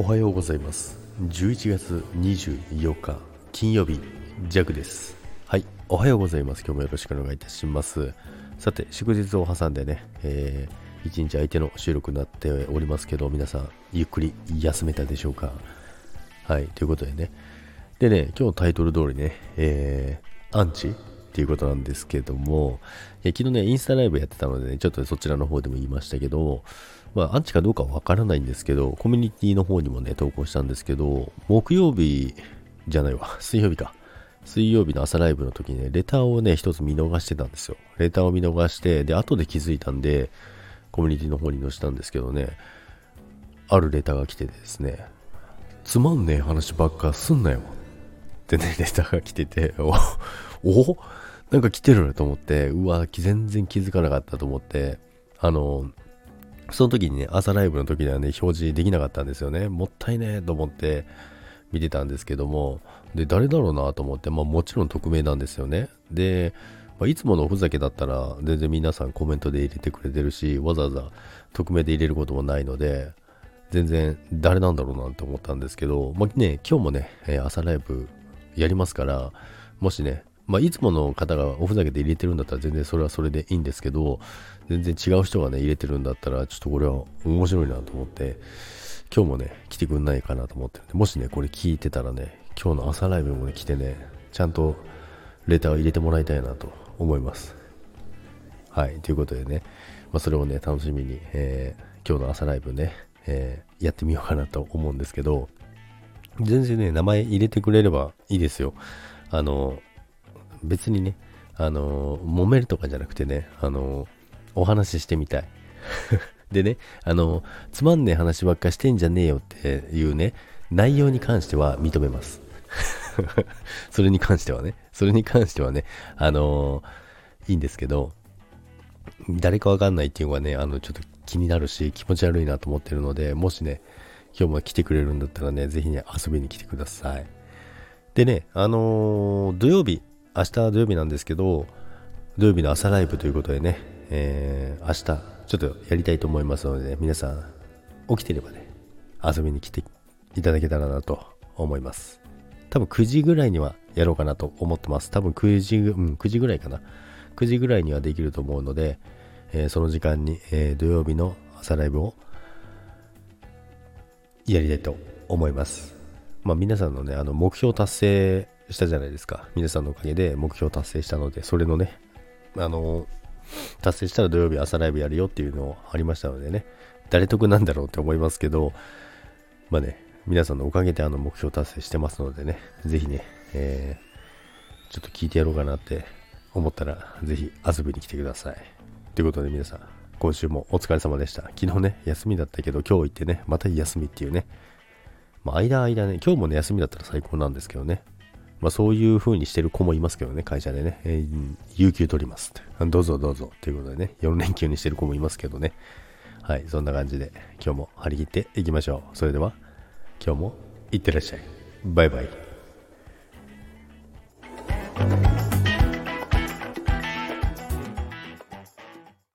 おはようございます。11月24日金曜日ジャクです。はいおはようございます。今日もよろしくお願いいたします。さて祝日を挟んでね、えー、1日相手の収録になっておりますけど皆さんゆっくり休めたでしょうか？はいということでね。でね今日のタイトル通りね、えー、アンチ。っていうことなんですけども、昨日ね、インスタライブやってたのでね、ちょっとそちらの方でも言いましたけど、まあ、アンチかどうかはわからないんですけど、コミュニティの方にもね、投稿したんですけど、木曜日じゃないわ、水曜日か。水曜日の朝ライブの時にね、レターをね、一つ見逃してたんですよ。レターを見逃して、で、後で気づいたんで、コミュニティの方に載せたんですけどね、あるレターが来てですね、つまんねえ話ばっかすんなよ。ってね、レターが来てて、お、お？なんか来てると思って、うわ、全然気づかなかったと思って、あの、その時にね、朝ライブの時にはね、表示できなかったんですよね。もったいねえと思って見てたんですけども、で、誰だろうなと思って、まあもちろん匿名なんですよね。で、まあ、いつものおふざけだったら、全然皆さんコメントで入れてくれてるし、わざわざ匿名で入れることもないので、全然誰なんだろうなって思ったんですけど、まあね、今日もね、朝ライブやりますから、もしね、まあ、いつもの方がおふざけで入れてるんだったら全然それはそれでいいんですけど、全然違う人がね、入れてるんだったら、ちょっとこれは面白いなと思って、今日もね、来てくんないかなと思ってるんで、もしね、これ聞いてたらね、今日の朝ライブもね、来てね、ちゃんとレターを入れてもらいたいなと思います。はい、ということでね、まあ、それをね、楽しみに、えー、今日の朝ライブね、えー、やってみようかなと思うんですけど、全然ね、名前入れてくれればいいですよ。あの、別にね、あの揉めるとかじゃなくてね、あのお話ししてみたい。でね、あのつまんねえ話ばっかしてんじゃねえよっていうね、内容に関しては認めます。それに関してはね、それに関してはね、あのいいんですけど、誰かわかんないっていうのはね、あの、ちょっと気になるし、気持ち悪いなと思ってるので、もしね、今日も来てくれるんだったらね、ぜひね、遊びに来てください。でね、あのー、土曜日、明日土曜日なんですけど、土曜日の朝ライブということでね、えー、明日ちょっとやりたいと思いますので、ね、皆さん起きてればね、遊びに来ていただけたらなと思います。多分9時ぐらいにはやろうかなと思ってます。多分9時、うん、9時ぐらいかな。9時ぐらいにはできると思うので、えー、その時間に、えー、土曜日の朝ライブをやりたいと思います。まあ皆さんのね、あの目標達成したじゃないですか。皆さんのおかげで目標達成したので、それのね、あの、達成したら土曜日朝ライブやるよっていうのありましたのでね、誰得なんだろうって思いますけど、まあね、皆さんのおかげであの目標達成してますのでね、ぜひね、えー、ちょっと聞いてやろうかなって思ったら、ぜひ遊びに来てください。ということで皆さん、今週もお疲れ様でした。昨日ね、休みだったけど、今日行ってね、また休みっていうね、まあ、間間ね、今日もね、休みだったら最高なんですけどね、まあ、そういう風にしてる子もいますけどね、会社でね、えー、有給取りますどうぞどうぞということでね、4連休にしてる子もいますけどね。はい、そんな感じで今日も張り切っていきましょう。それでは、今日もいってらっしゃい。バイバイ。